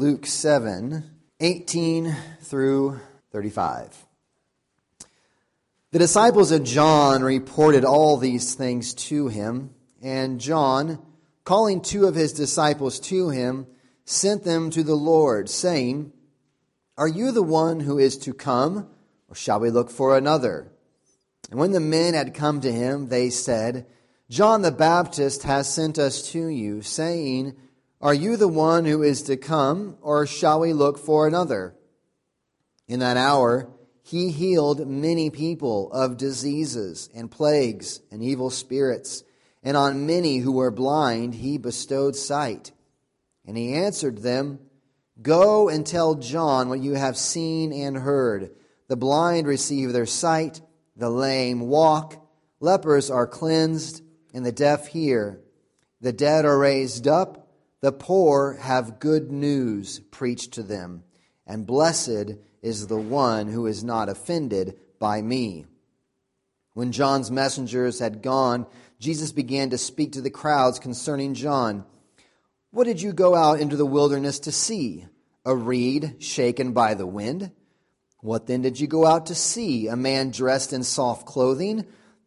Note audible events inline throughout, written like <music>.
Luke 7 18 through 35. The disciples of John reported all these things to him, and John, calling two of his disciples to him, sent them to the Lord, saying, Are you the one who is to come, or shall we look for another? And when the men had come to him, they said, John the Baptist has sent us to you, saying, Are you the one who is to come, or shall we look for another? In that hour, he healed many people of diseases and plagues and evil spirits, and on many who were blind he bestowed sight. And he answered them, Go and tell John what you have seen and heard. The blind receive their sight, the lame walk, lepers are cleansed, and the deaf hear. The dead are raised up, the poor have good news preached to them, and blessed is the one who is not offended by me. When John's messengers had gone, Jesus began to speak to the crowds concerning John. What did you go out into the wilderness to see? A reed shaken by the wind? What then did you go out to see? A man dressed in soft clothing?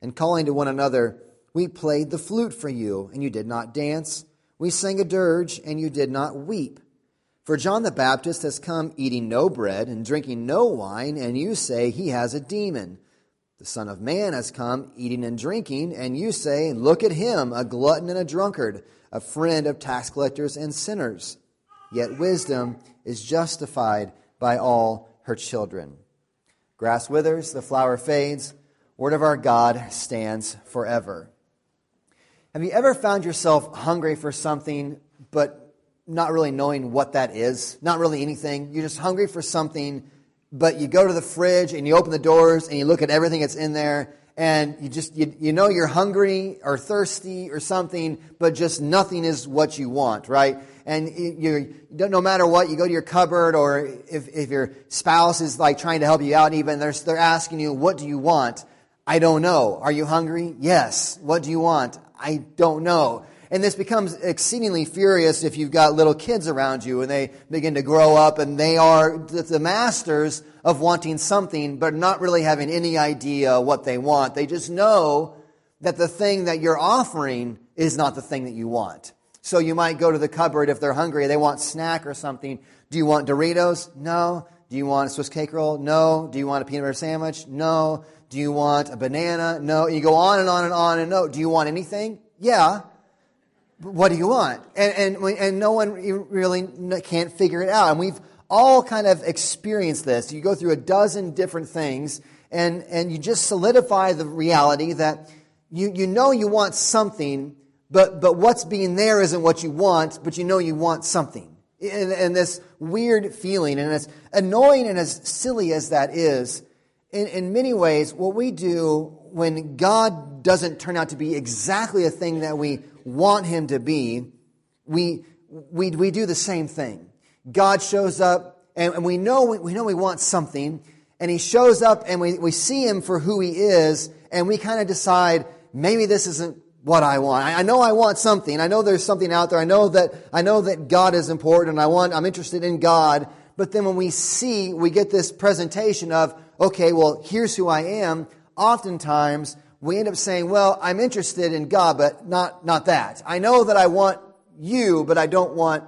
and calling to one another, We played the flute for you, and you did not dance. We sang a dirge, and you did not weep. For John the Baptist has come eating no bread and drinking no wine, and you say he has a demon. The Son of Man has come eating and drinking, and you say, Look at him, a glutton and a drunkard, a friend of tax collectors and sinners. Yet wisdom is justified by all her children. Grass withers, the flower fades, word of our God stands forever. Have you ever found yourself hungry for something, but not really knowing what that is, not really anything. You're just hungry for something, but you go to the fridge and you open the doors and you look at everything that's in there and you just you, you know you're hungry or thirsty or something but just nothing is what you want right and you, you no matter what you go to your cupboard or if, if your spouse is like trying to help you out even they're, they're asking you what do you want i don't know are you hungry yes what do you want i don't know and this becomes exceedingly furious if you've got little kids around you and they begin to grow up and they are the masters of wanting something but not really having any idea what they want. They just know that the thing that you're offering is not the thing that you want. So you might go to the cupboard if they're hungry, they want snack or something. Do you want Doritos? No. Do you want a Swiss cake roll? No. Do you want a peanut butter sandwich? No. Do you want a banana? No. You go on and on and on and no. Do you want anything? Yeah what do you want? And, and, and no one really can't figure it out. And we've all kind of experienced this. You go through a dozen different things, and, and you just solidify the reality that you, you know you want something, but, but what's being there isn't what you want, but you know you want something. And, and this weird feeling, and as annoying and as silly as that is, in, in many ways, what we do when God doesn't turn out to be exactly a thing that we want him to be, we, we, we do the same thing. God shows up and, and we know we, we know we want something and he shows up and we, we see him for who he is and we kind of decide maybe this isn't what I want. I, know I want something. I know there's something out there. I know that I know that God is important and I want I'm interested in God. But then when we see, we get this presentation of, okay, well, here's who I am. Oftentimes, we end up saying, well, I'm interested in God, but not, not that. I know that I want you, but I don't want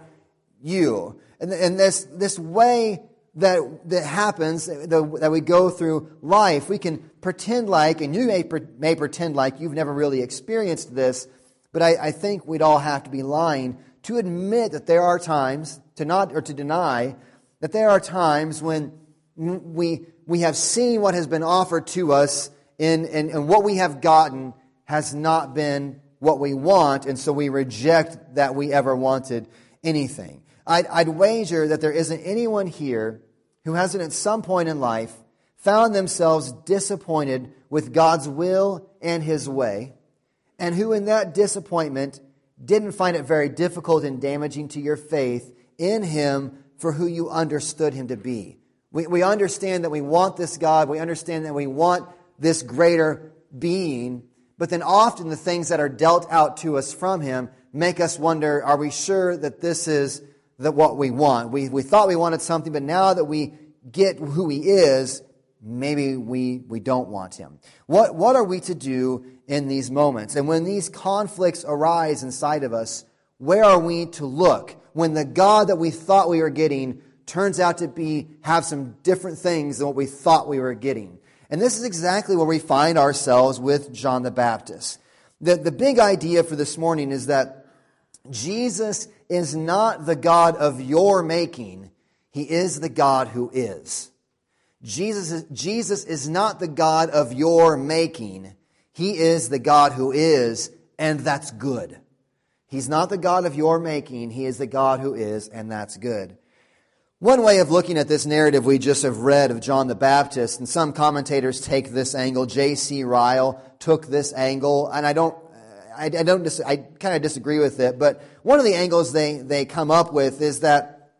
you. And, and this, this way that, that happens, that we go through life. We can pretend like, and you may, may pretend like you've never really experienced this, but I, I think we'd all have to be lying to admit that there are times, to not, or to deny, that there are times when we, we have seen what has been offered to us and, and, and what we have gotten has not been what we want, and so we reject that we ever wanted anything. I'd, I'd wager that there isn't anyone here who hasn't at some point in life found themselves disappointed with God's will and His way, and who in that disappointment didn't find it very difficult and damaging to your faith in Him for who you understood Him to be. We, we understand that we want this God, we understand that we want this greater being, but then often the things that are dealt out to us from Him make us wonder are we sure that this is that what we want? We, we thought we wanted something, but now that we get who He is, maybe we, we don't want Him. What, what are we to do in these moments? And when these conflicts arise inside of us, where are we to look? When the God that we thought we were getting turns out to be have some different things than what we thought we were getting. And this is exactly where we find ourselves with John the Baptist. The, the big idea for this morning is that Jesus is not the God of your making, He is the God who is. Jesus is, Jesus is not the God of your making, He is the God who is, and that's good. He's not the God of your making, He is the God who is, and that's good. One way of looking at this narrative we just have read of John the Baptist, and some commentators take this angle. J.C. Ryle took this angle, and I don't, I, I don't, dis- I kind of disagree with it. But one of the angles they they come up with is that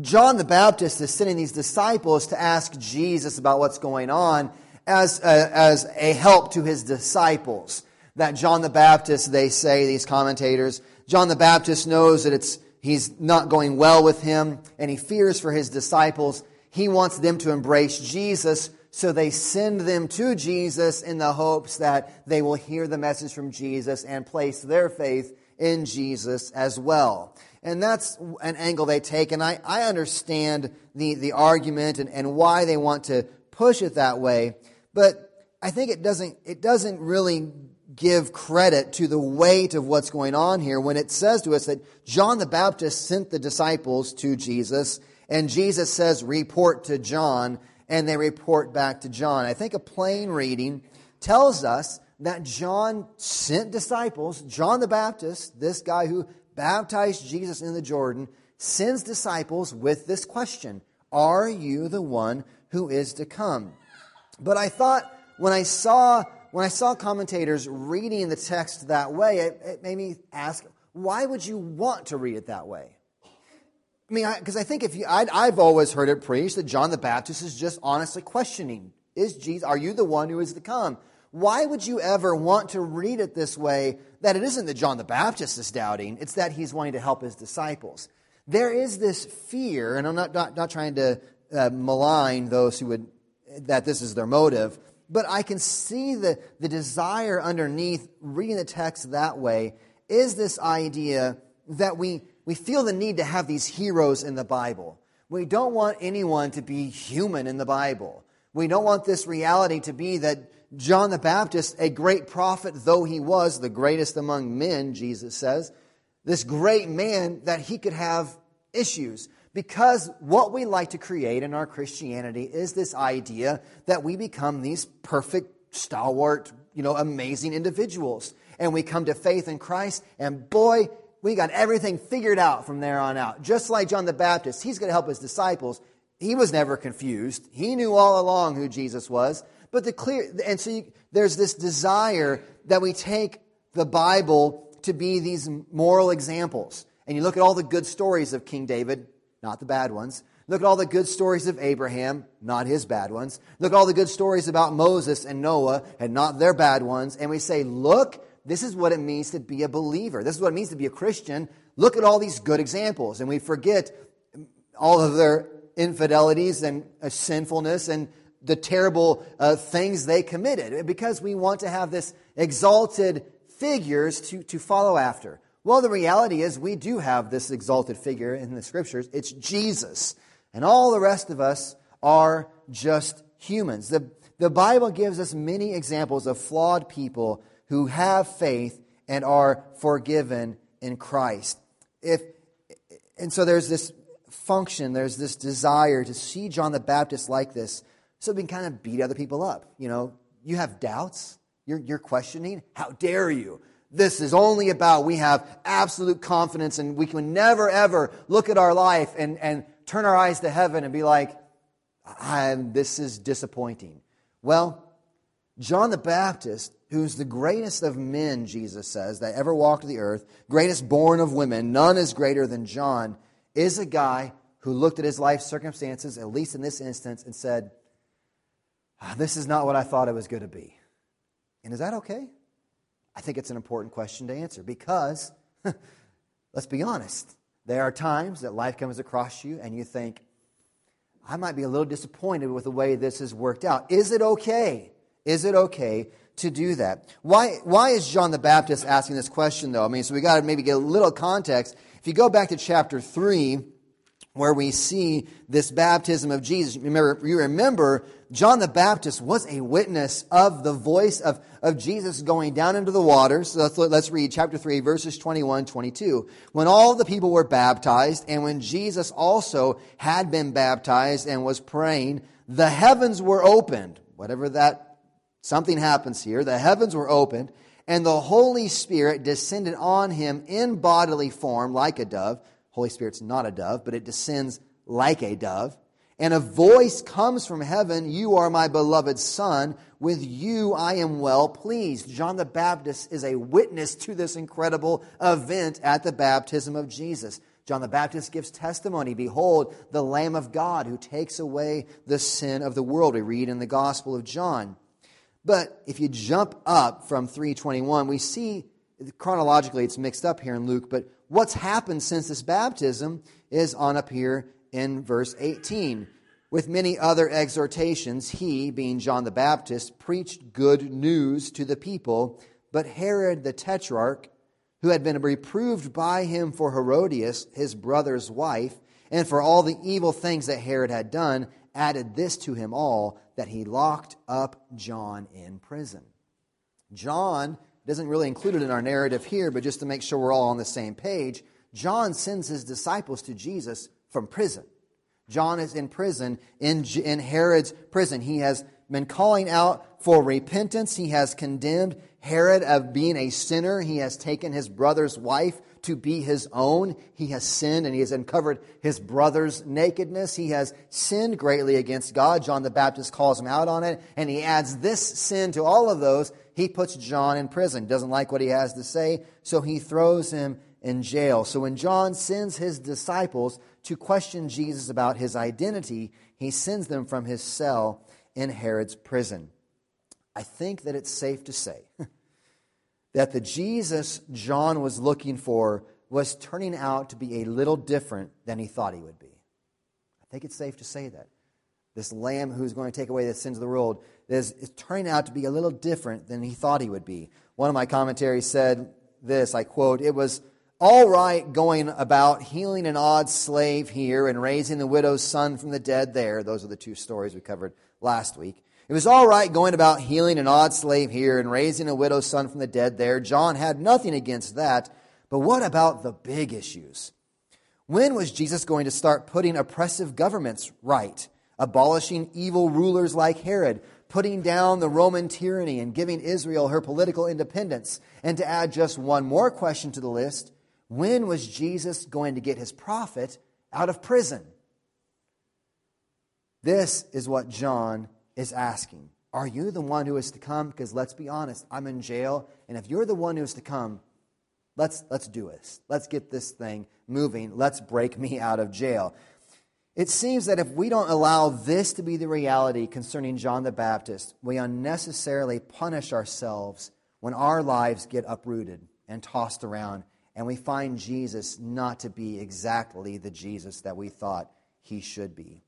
John the Baptist is sending these disciples to ask Jesus about what's going on as a, as a help to his disciples. That John the Baptist, they say these commentators, John the Baptist knows that it's he's not going well with him, and he fears for his disciples. He wants them to embrace Jesus, so they send them to Jesus in the hopes that they will hear the message from Jesus and place their faith in Jesus as well. And that's an angle they take, and I, I understand the, the argument and, and why they want to push it that way, but I think it doesn't, it doesn't really give credit to the weight of what's going on here when it says to us that John the Baptist sent the disciples to Jesus, and Jesus says, report to John, and they report back to John. I think a plain reading tells us that John sent disciples, John the Baptist, this guy who baptized Jesus in the Jordan, sends disciples with this question Are you the one who is to come? But I thought when I saw when I saw commentators reading the text that way, it, it made me ask, why would you want to read it that way? I mean, because I, I, think if you, i have always heard it preached that John the Baptist is just honestly questioning, is Jesus, are you the one who is to come? Why would you ever want to read it this way that it isn't that John the Baptist is doubting, it's that he's wanting to help his disciples? There is this fear, and I'm not, not, not trying to uh, malign those who would, that this is their motive, but I can see the, the desire underneath reading the text that way is this idea that we, we feel the need to have these heroes in the Bible. We don't want anyone to be human in the Bible. We don't want this reality to be that John the Baptist, a great prophet though he was, the greatest among men, Jesus says, this great man, that he could have issues. Because what we like to create in our Christianity is this idea that we become these perfect, stalwart, you know, amazing individuals. And we come to faith in Christ, and boy, we got everything figured out from there on out. Just like John the Baptist, he's going to help his disciples. He was never confused. He knew all along who Jesus was. But the clear, and so you, there's this desire that we take the Bible to be these moral examples. And you look at all the good stories of King David, not the bad ones. Look at all the good stories of Abraham, not his bad ones. Look at all the good stories about Moses and Noah, and not their bad ones. And we say, look, this is what it means to be a believer. This is what it means to be a Christian. Look at all these good examples. And we forget all of their infidelities and uh, sinfulness and the terrible uh, things they committed because we want to have this exalted figures to, to follow after. Well, the reality is we do have this exalted figure in the scriptures. It's Jesus. And all the rest of us are just humans. The, the Bible gives us many examples of flawed people who have faith and are forgiven in Christ. If, and so there's this function, there's this desire to see John the Baptist like this so we can kind of beat other people up. You know, you have doubts, you're, you're questioning. How dare you? This is only about we have absolute confidence and we can never ever look at our life and, and turn our eyes to heaven and be like, I, this is disappointing. Well, John the Baptist, who's the greatest of men, Jesus says, that ever walked the earth, greatest born of women, none is greater than John, is a guy who looked at his life circumstances, at least in this instance, and said, ah, This is not what I thought it was going to be. And is that okay? I think it's an important question to answer because, <laughs> let's be honest, there are times that life comes across you and you think, I might be a little disappointed with the way this has worked out. Is it okay? Is it okay to do that? Why, why is John the Baptist asking this question, though? I mean, so we got to maybe get a little context. If you go back to chapter 3, where we see this baptism of Jesus. Remember, you remember John the Baptist was a witness of the voice of, of Jesus going down into the waters. So let's, let's read chapter 3, verses 21, 22. When all the people were baptized, and when Jesus also had been baptized and was praying, the heavens were opened. Whatever that, something happens here. The heavens were opened, and the Holy Spirit descended on him in bodily form like a dove. Holy Spirit's not a dove, but it descends like a dove. And a voice comes from heaven, You are my beloved Son. With you I am well pleased. John the Baptist is a witness to this incredible event at the baptism of Jesus. John the Baptist gives testimony Behold, the Lamb of God who takes away the sin of the world. We read in the Gospel of John. But if you jump up from 321, we see chronologically it's mixed up here in Luke, but what's happened since this baptism is on up here in verse 18. With many other exhortations, he, being John the Baptist, preached good news to the people. But Herod the Tetrarch, who had been reproved by him for Herodias, his brother's wife, and for all the evil things that Herod had done, added this to him all that he locked up John in prison. John doesn't really include it in our narrative here, but just to make sure we're all on the same page, John sends his disciples to Jesus from prison. John is in prison, in, in Herod's prison. He has been calling out for repentance. He has condemned Herod of being a sinner. He has taken his brother's wife to be his own. He has sinned and he has uncovered his brother's nakedness. He has sinned greatly against God. John the Baptist calls him out on it, and he adds this sin to all of those. He puts John in prison. Doesn't like what he has to say, so he throws him in jail. So when John sends his disciples to question Jesus about his identity, he sends them from his cell in Herod's prison. I think that it's safe to say <laughs> that the Jesus John was looking for was turning out to be a little different than he thought he would be. I think it's safe to say that. This lamb who's going to take away the sins of the world is, is turning out to be a little different than he thought he would be. One of my commentaries said this I quote, It was all right going about healing an odd slave here and raising the widow's son from the dead there. Those are the two stories we covered last week. It was all right going about healing an odd slave here and raising a widow's son from the dead there. John had nothing against that. But what about the big issues? When was Jesus going to start putting oppressive governments right? Abolishing evil rulers like Herod, putting down the Roman tyranny and giving Israel her political independence. And to add just one more question to the list, when was Jesus going to get his prophet out of prison? This is what John is asking Are you the one who is to come? Because let's be honest, I'm in jail, and if you're the one who is to come, let's, let's do this. Let's get this thing moving. Let's break me out of jail. It seems that if we don't allow this to be the reality concerning John the Baptist, we unnecessarily punish ourselves when our lives get uprooted and tossed around, and we find Jesus not to be exactly the Jesus that we thought he should be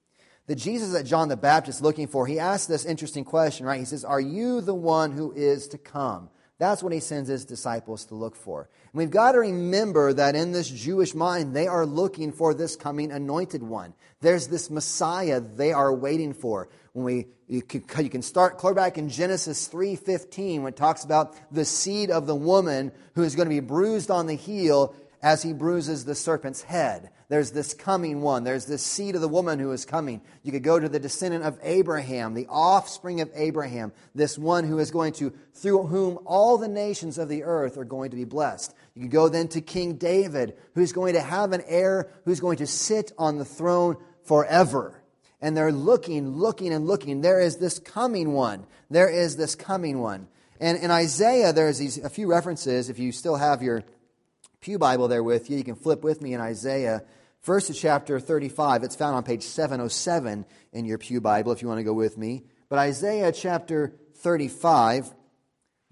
the Jesus that John the Baptist is looking for, he asks this interesting question, right? He says, Are you the one who is to come? That's what he sends his disciples to look for. And we've got to remember that in this Jewish mind, they are looking for this coming anointed one. There's this Messiah they are waiting for. When we, you can, start clear back in Genesis 3.15 when it talks about the seed of the woman who is going to be bruised on the heel as he bruises the serpent's head. There's this coming one. There's this seed of the woman who is coming. You could go to the descendant of Abraham, the offspring of Abraham, this one who is going to, through whom all the nations of the earth are going to be blessed. You could go then to King David, who's going to have an heir who's going to sit on the throne forever. And they're looking, looking, and looking. There is this coming one. There is this coming one. And in Isaiah, there's these, a few references. If you still have your Pew Bible there with you, you can flip with me in Isaiah, first to chapter 35. It's found on page 707 in your Pew Bible if you want to go with me. But Isaiah chapter 35,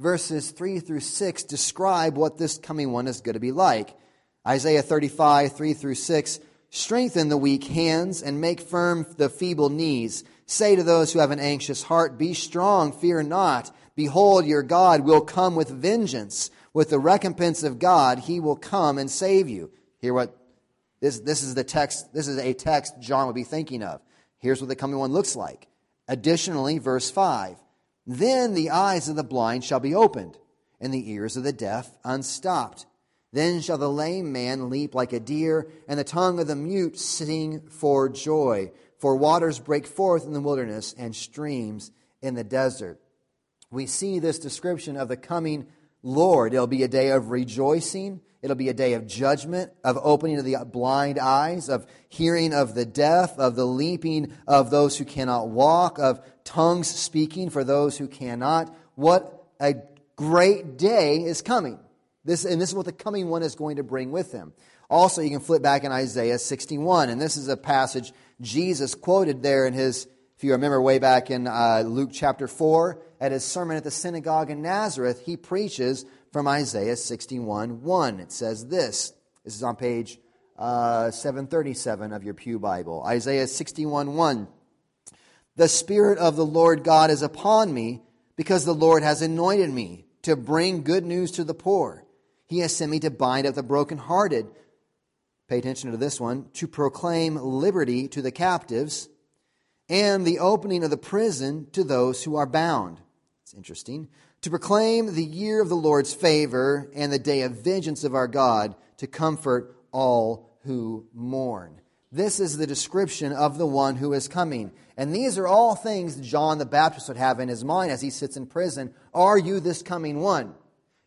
verses 3 through 6 describe what this coming one is going to be like. Isaiah 35, 3 through 6 Strengthen the weak hands and make firm the feeble knees. Say to those who have an anxious heart, Be strong, fear not. Behold, your God will come with vengeance with the recompense of God, he will come and save you. Hear what this, this is the text, this is a text John would be thinking of. Here's what the coming one looks like. Additionally, verse 5 Then the eyes of the blind shall be opened, and the ears of the deaf unstopped. Then shall the lame man leap like a deer, and the tongue of the mute sing for joy. For waters break forth in the wilderness, and streams in the desert. We see this description of the coming Lord. It'll be a day of rejoicing. It'll be a day of judgment, of opening of the blind eyes, of hearing of the deaf, of the leaping of those who cannot walk, of tongues speaking for those who cannot. What a great day is coming. This, and this is what the coming one is going to bring with him. Also, you can flip back in Isaiah 61, and this is a passage Jesus quoted there in his, if you remember way back in uh, Luke chapter 4, at his sermon at the synagogue in Nazareth, he preaches from Isaiah 61 1. It says this. This is on page uh, 737 of your Pew Bible. Isaiah 61 1. The Spirit of the Lord God is upon me because the Lord has anointed me to bring good news to the poor. He has sent me to bind up the brokenhearted. Pay attention to this one. To proclaim liberty to the captives and the opening of the prison to those who are bound It's interesting. To proclaim the year of the Lord's favor and the day of vengeance of our God to comfort all who mourn. This is the description of the one who is coming. And these are all things John the Baptist would have in his mind as he sits in prison. Are you this coming one?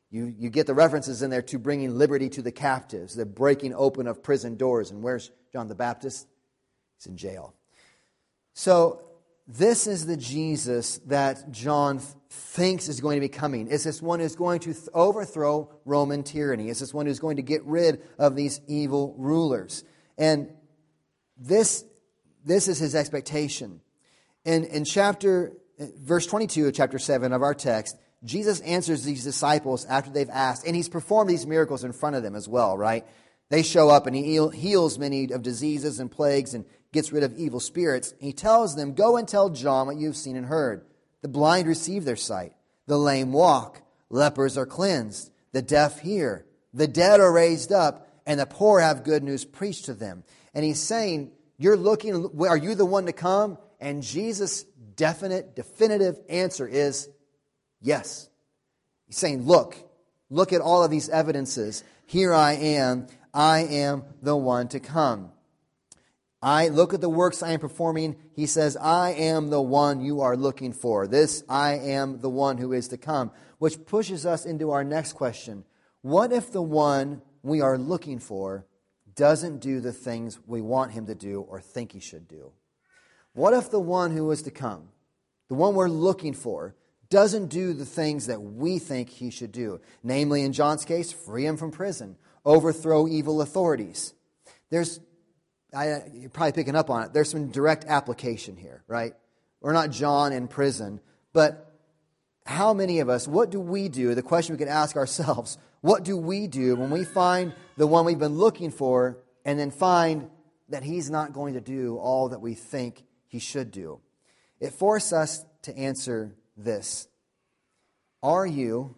You, you get the references in there to bringing liberty to the captives, the breaking open of prison doors. And where's John the Baptist? He's in jail. So, this is the Jesus that John thinks is going to be coming. Is this one who's going to overthrow Roman tyranny? Is this one who's going to get rid of these evil rulers? And this, this is his expectation. In, in chapter, verse 22 of chapter 7 of our text, Jesus answers these disciples after they've asked, and he's performed these miracles in front of them as well, right? They show up and he heals many of diseases and plagues and gets rid of evil spirits. He tells them, Go and tell John what you've seen and heard. The blind receive their sight, the lame walk, lepers are cleansed, the deaf hear, the dead are raised up, and the poor have good news preached to them. And he's saying, You're looking, are you the one to come? And Jesus' definite, definitive answer is yes. He's saying, Look, look at all of these evidences. Here I am. I am the one to come. I look at the works I am performing. He says, I am the one you are looking for. This, I am the one who is to come. Which pushes us into our next question. What if the one we are looking for doesn't do the things we want him to do or think he should do? What if the one who is to come, the one we're looking for, doesn't do the things that we think he should do? Namely, in John's case, free him from prison, overthrow evil authorities. There's I, uh, you're probably picking up on it. There's some direct application here, right? We're not John in prison, but how many of us, what do we do? The question we could ask ourselves what do we do when we find the one we've been looking for and then find that he's not going to do all that we think he should do? It forces us to answer this Are you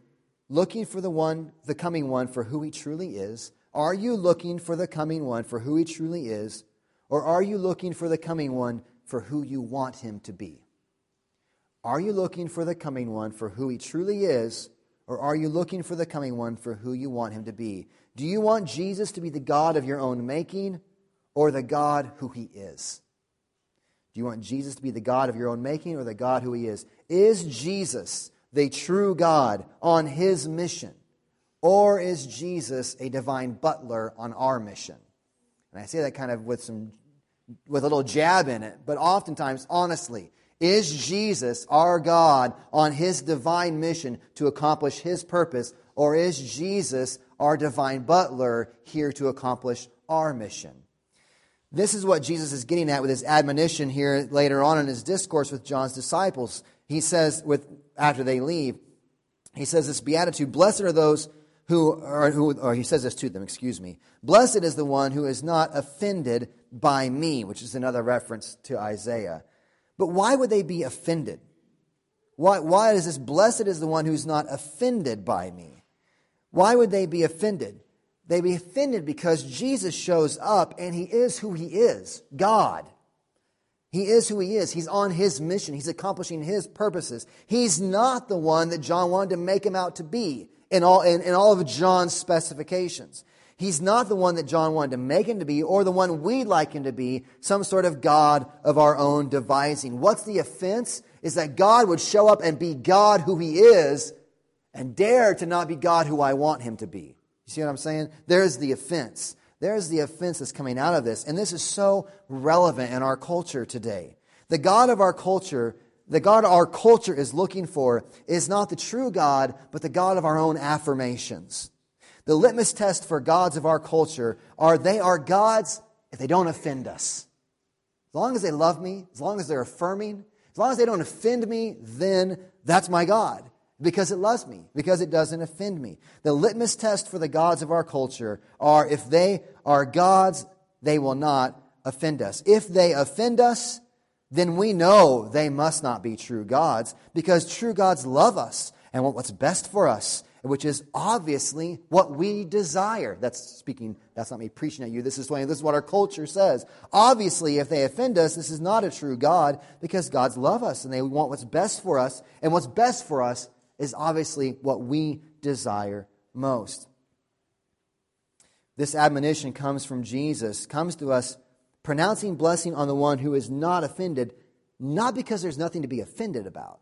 looking for the one, the coming one for who he truly is? Are you looking for the coming one for who he truly is? Or are you looking for the coming one for who you want him to be? Are you looking for the coming one for who he truly is? Or are you looking for the coming one for who you want him to be? Do you want Jesus to be the God of your own making or the God who he is? Do you want Jesus to be the God of your own making or the God who he is? Is Jesus the true God on his mission? Or is Jesus a divine butler on our mission? And I say that kind of with some with a little jab in it, but oftentimes honestly, is Jesus our God on his divine mission to accomplish his purpose, or is Jesus our divine butler here to accomplish our mission? This is what Jesus is getting at with his admonition here later on in his discourse with John's disciples. He says, with, after they leave, he says this beatitude Blessed are those who, or, who, or he says this to them, excuse me. Blessed is the one who is not offended by me, which is another reference to Isaiah. But why would they be offended? Why, why is this blessed is the one who's not offended by me? Why would they be offended? They be offended because Jesus shows up and he is who he is God. He is who he is. He's on his mission. He's accomplishing his purposes. He's not the one that John wanted to make him out to be in all, in, in all of John's specifications. He's not the one that John wanted to make him to be or the one we'd like him to be, some sort of God of our own devising. What's the offense? Is that God would show up and be God who he is and dare to not be God who I want him to be. You see what I'm saying? There's the offense. There's the offense that's coming out of this. And this is so relevant in our culture today. The God of our culture, the God our culture is looking for, is not the true God, but the God of our own affirmations. The litmus test for gods of our culture are they are gods if they don't offend us. As long as they love me, as long as they're affirming, as long as they don't offend me, then that's my God because it loves me, because it doesn't offend me. The litmus test for the gods of our culture are if they are gods, they will not offend us. If they offend us, then we know they must not be true gods because true gods love us and want what's best for us which is obviously what we desire. That's speaking, that's not me preaching at you. This is, this is what our culture says. Obviously, if they offend us, this is not a true God because gods love us and they want what's best for us. And what's best for us is obviously what we desire most. This admonition comes from Jesus, comes to us pronouncing blessing on the one who is not offended, not because there's nothing to be offended about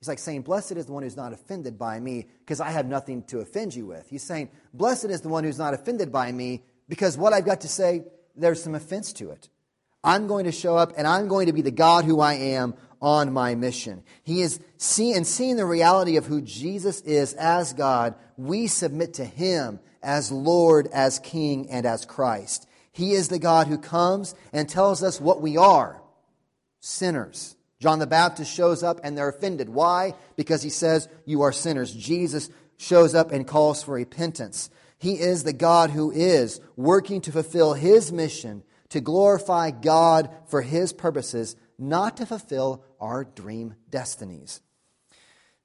He's like saying, Blessed is the one who's not offended by me because I have nothing to offend you with. He's saying, Blessed is the one who's not offended by me because what I've got to say, there's some offense to it. I'm going to show up and I'm going to be the God who I am on my mission. He is seeing and seeing the reality of who Jesus is as God, we submit to him as Lord, as King, and as Christ. He is the God who comes and tells us what we are sinners John the Baptist shows up and they're offended. Why? Because he says, You are sinners. Jesus shows up and calls for repentance. He is the God who is working to fulfill his mission to glorify God for his purposes, not to fulfill our dream destinies.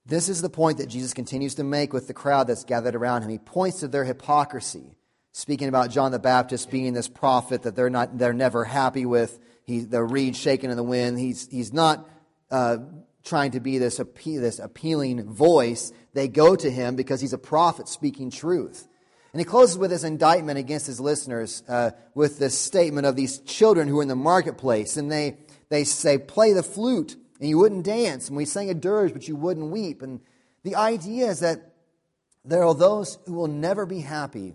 This is the point that Jesus continues to make with the crowd that's gathered around him. He points to their hypocrisy, speaking about John the Baptist being this prophet that they're, not, they're never happy with he, the reed shaking in the wind. He's, he's not uh, trying to be this, appe- this appealing voice. They go to him because he's a prophet speaking truth. And he closes with his indictment against his listeners uh, with this statement of these children who are in the marketplace. And they, they say, Play the flute, and you wouldn't dance. And we sang a dirge, but you wouldn't weep. And the idea is that there are those who will never be happy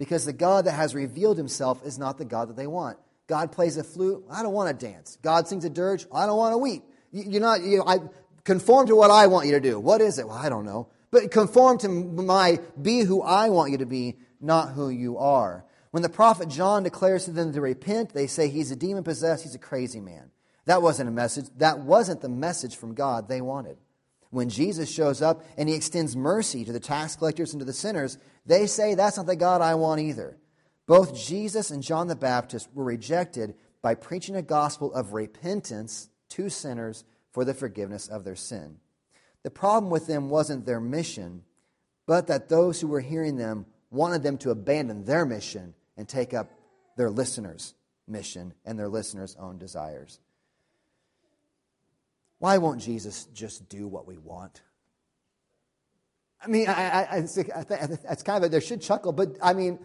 because the God that has revealed himself is not the God that they want. God plays a flute. I don't want to dance. God sings a dirge. I don't want to weep. You're not, you know, I conform to what I want you to do. What is it? Well, I don't know. But conform to my, be who I want you to be, not who you are. When the prophet John declares to them to repent, they say he's a demon possessed, he's a crazy man. That wasn't a message. That wasn't the message from God they wanted. When Jesus shows up and he extends mercy to the tax collectors and to the sinners, they say that's not the God I want either. Both Jesus and John the Baptist were rejected by preaching a gospel of repentance to sinners for the forgiveness of their sin. The problem with them wasn't their mission, but that those who were hearing them wanted them to abandon their mission and take up their listeners' mission and their listeners' own desires. Why won't Jesus just do what we want? I mean, I, I, I, it's kind of a, there should chuckle, but I mean,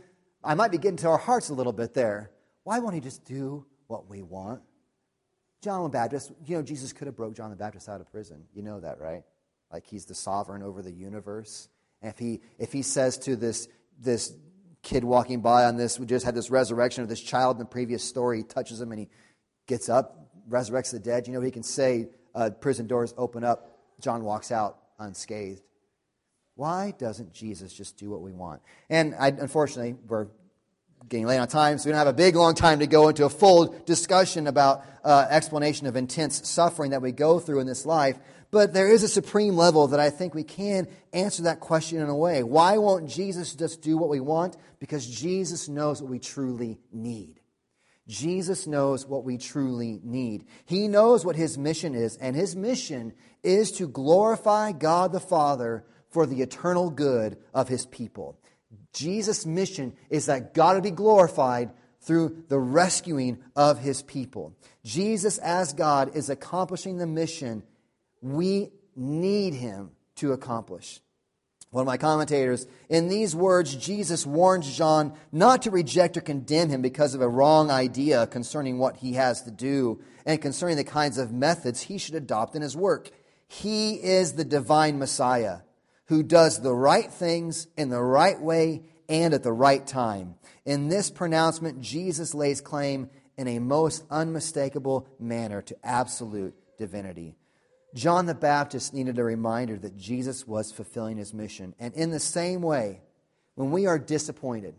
I might be getting to our hearts a little bit there. Why won't he just do what we want? John the Baptist, you know, Jesus could have broke John the Baptist out of prison. You know that, right? Like he's the sovereign over the universe. And if he if he says to this this kid walking by on this, we just had this resurrection of this child in the previous story, he touches him and he gets up, resurrects the dead. You know, he can say, uh, prison doors open up, John walks out unscathed. Why doesn't Jesus just do what we want? And I, unfortunately, we're getting late on time, so we don't have a big, long time to go into a full discussion about uh, explanation of intense suffering that we go through in this life. But there is a supreme level that I think we can answer that question in a way. Why won't Jesus just do what we want? Because Jesus knows what we truly need. Jesus knows what we truly need. He knows what his mission is, and his mission is to glorify God the Father for the eternal good of his people. Jesus' mission is that God would be glorified through the rescuing of his people. Jesus, as God, is accomplishing the mission we need him to accomplish. One of my commentators, in these words, Jesus warns John not to reject or condemn him because of a wrong idea concerning what he has to do and concerning the kinds of methods he should adopt in his work. He is the divine Messiah who does the right things in the right way and at the right time. In this pronouncement, Jesus lays claim in a most unmistakable manner to absolute divinity. John the Baptist needed a reminder that Jesus was fulfilling his mission. And in the same way, when we are disappointed,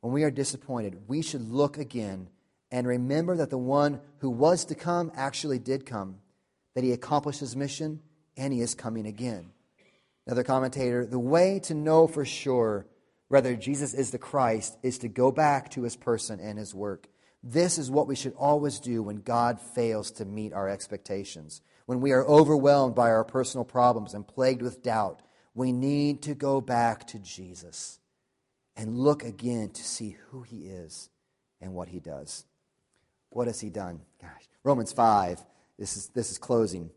when we are disappointed, we should look again and remember that the one who was to come actually did come, that he accomplished his mission, and he is coming again. Another commentator, the way to know for sure whether Jesus is the Christ is to go back to his person and his work. This is what we should always do when God fails to meet our expectations when we are overwhelmed by our personal problems and plagued with doubt, we need to go back to Jesus and look again to see who he is and what he does. What has he done? Gosh, Romans 5, this is, this is closing.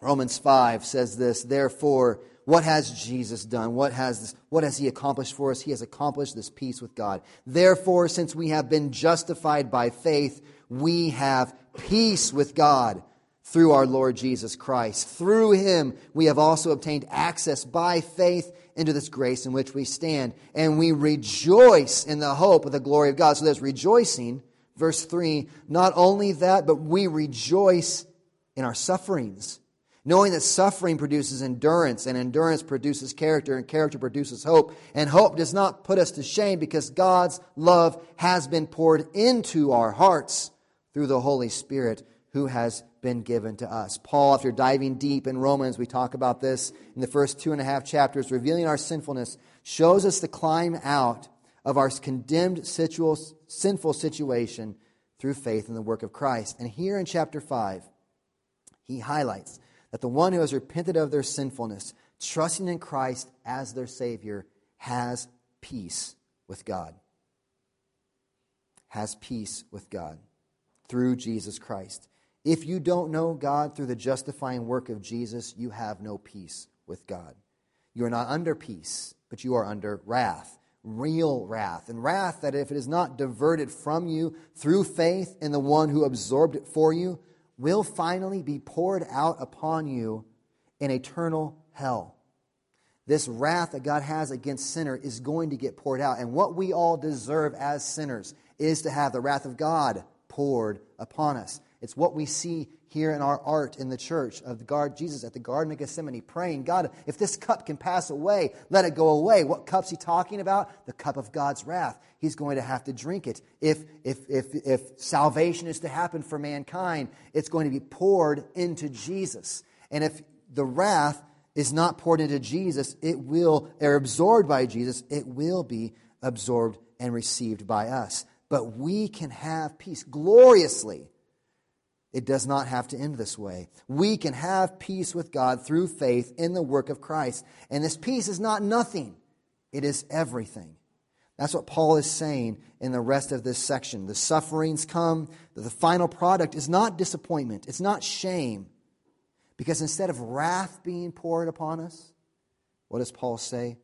Romans 5 says this, therefore, what has Jesus done? What has, this, what has he accomplished for us? He has accomplished this peace with God. Therefore, since we have been justified by faith, we have peace with God through our Lord Jesus Christ. Through him, we have also obtained access by faith into this grace in which we stand. And we rejoice in the hope of the glory of God. So there's rejoicing. Verse 3 Not only that, but we rejoice in our sufferings, knowing that suffering produces endurance, and endurance produces character, and character produces hope. And hope does not put us to shame because God's love has been poured into our hearts through the Holy Spirit who has been given to us. Paul, after diving deep in Romans, we talk about this in the first two and a half chapters, revealing our sinfulness, shows us the climb out of our condemned sinful situation through faith in the work of Christ. And here in chapter 5, he highlights that the one who has repented of their sinfulness, trusting in Christ as their Savior, has peace with God. Has peace with God through Jesus Christ. If you don't know God through the justifying work of Jesus, you have no peace with God. You are not under peace, but you are under wrath, real wrath. And wrath that, if it is not diverted from you through faith in the one who absorbed it for you, will finally be poured out upon you in eternal hell. This wrath that God has against sinner is going to get poured out. And what we all deserve as sinners is to have the wrath of God poured upon us. It's what we see here in our art in the church of the guard Jesus at the Garden of Gethsemane praying, God, if this cup can pass away, let it go away. What cup's he talking about? The cup of God's wrath. He's going to have to drink it. If, if, if, if salvation is to happen for mankind, it's going to be poured into Jesus. And if the wrath is not poured into Jesus, it will, or absorbed by Jesus, it will be absorbed and received by us. But we can have peace gloriously It does not have to end this way. We can have peace with God through faith in the work of Christ. And this peace is not nothing, it is everything. That's what Paul is saying in the rest of this section. The sufferings come, the final product is not disappointment, it's not shame. Because instead of wrath being poured upon us, what does Paul say?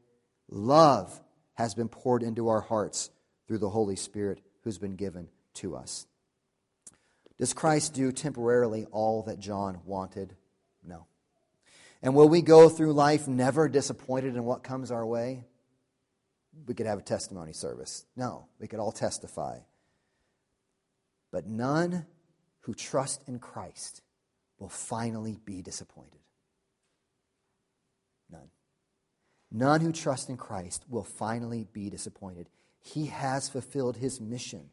Love has been poured into our hearts through the Holy Spirit who's been given to us. Does Christ do temporarily all that John wanted? No. And will we go through life never disappointed in what comes our way? We could have a testimony service. No, we could all testify. But none who trust in Christ will finally be disappointed. None. None who trust in Christ will finally be disappointed. He has fulfilled his mission,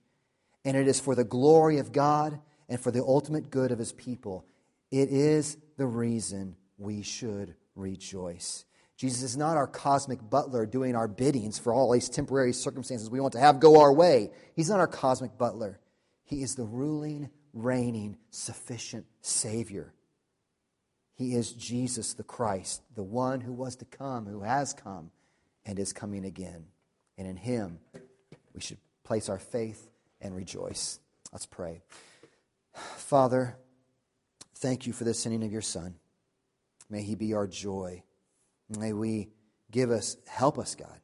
and it is for the glory of God and for the ultimate good of his people. It is the reason we should rejoice. Jesus is not our cosmic butler doing our biddings for all these temporary circumstances we want to have go our way. He's not our cosmic butler. He is the ruling, reigning, sufficient Savior. He is Jesus the Christ, the one who was to come, who has come, and is coming again. And in Him, we should place our faith and rejoice. Let's pray. Father, thank you for the sending of your Son. May He be our joy. May we give us, help us, God.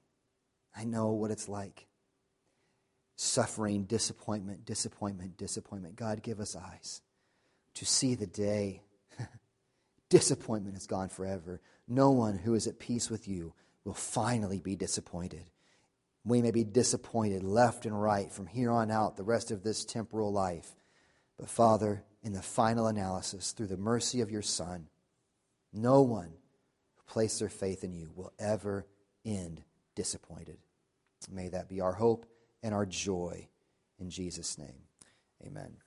I know what it's like suffering, disappointment, disappointment, disappointment. God, give us eyes to see the day. <laughs> disappointment is gone forever. No one who is at peace with you will finally be disappointed. We may be disappointed left and right from here on out, the rest of this temporal life. But Father, in the final analysis, through the mercy of your Son, no one who placed their faith in you will ever end disappointed. May that be our hope and our joy. In Jesus' name, amen.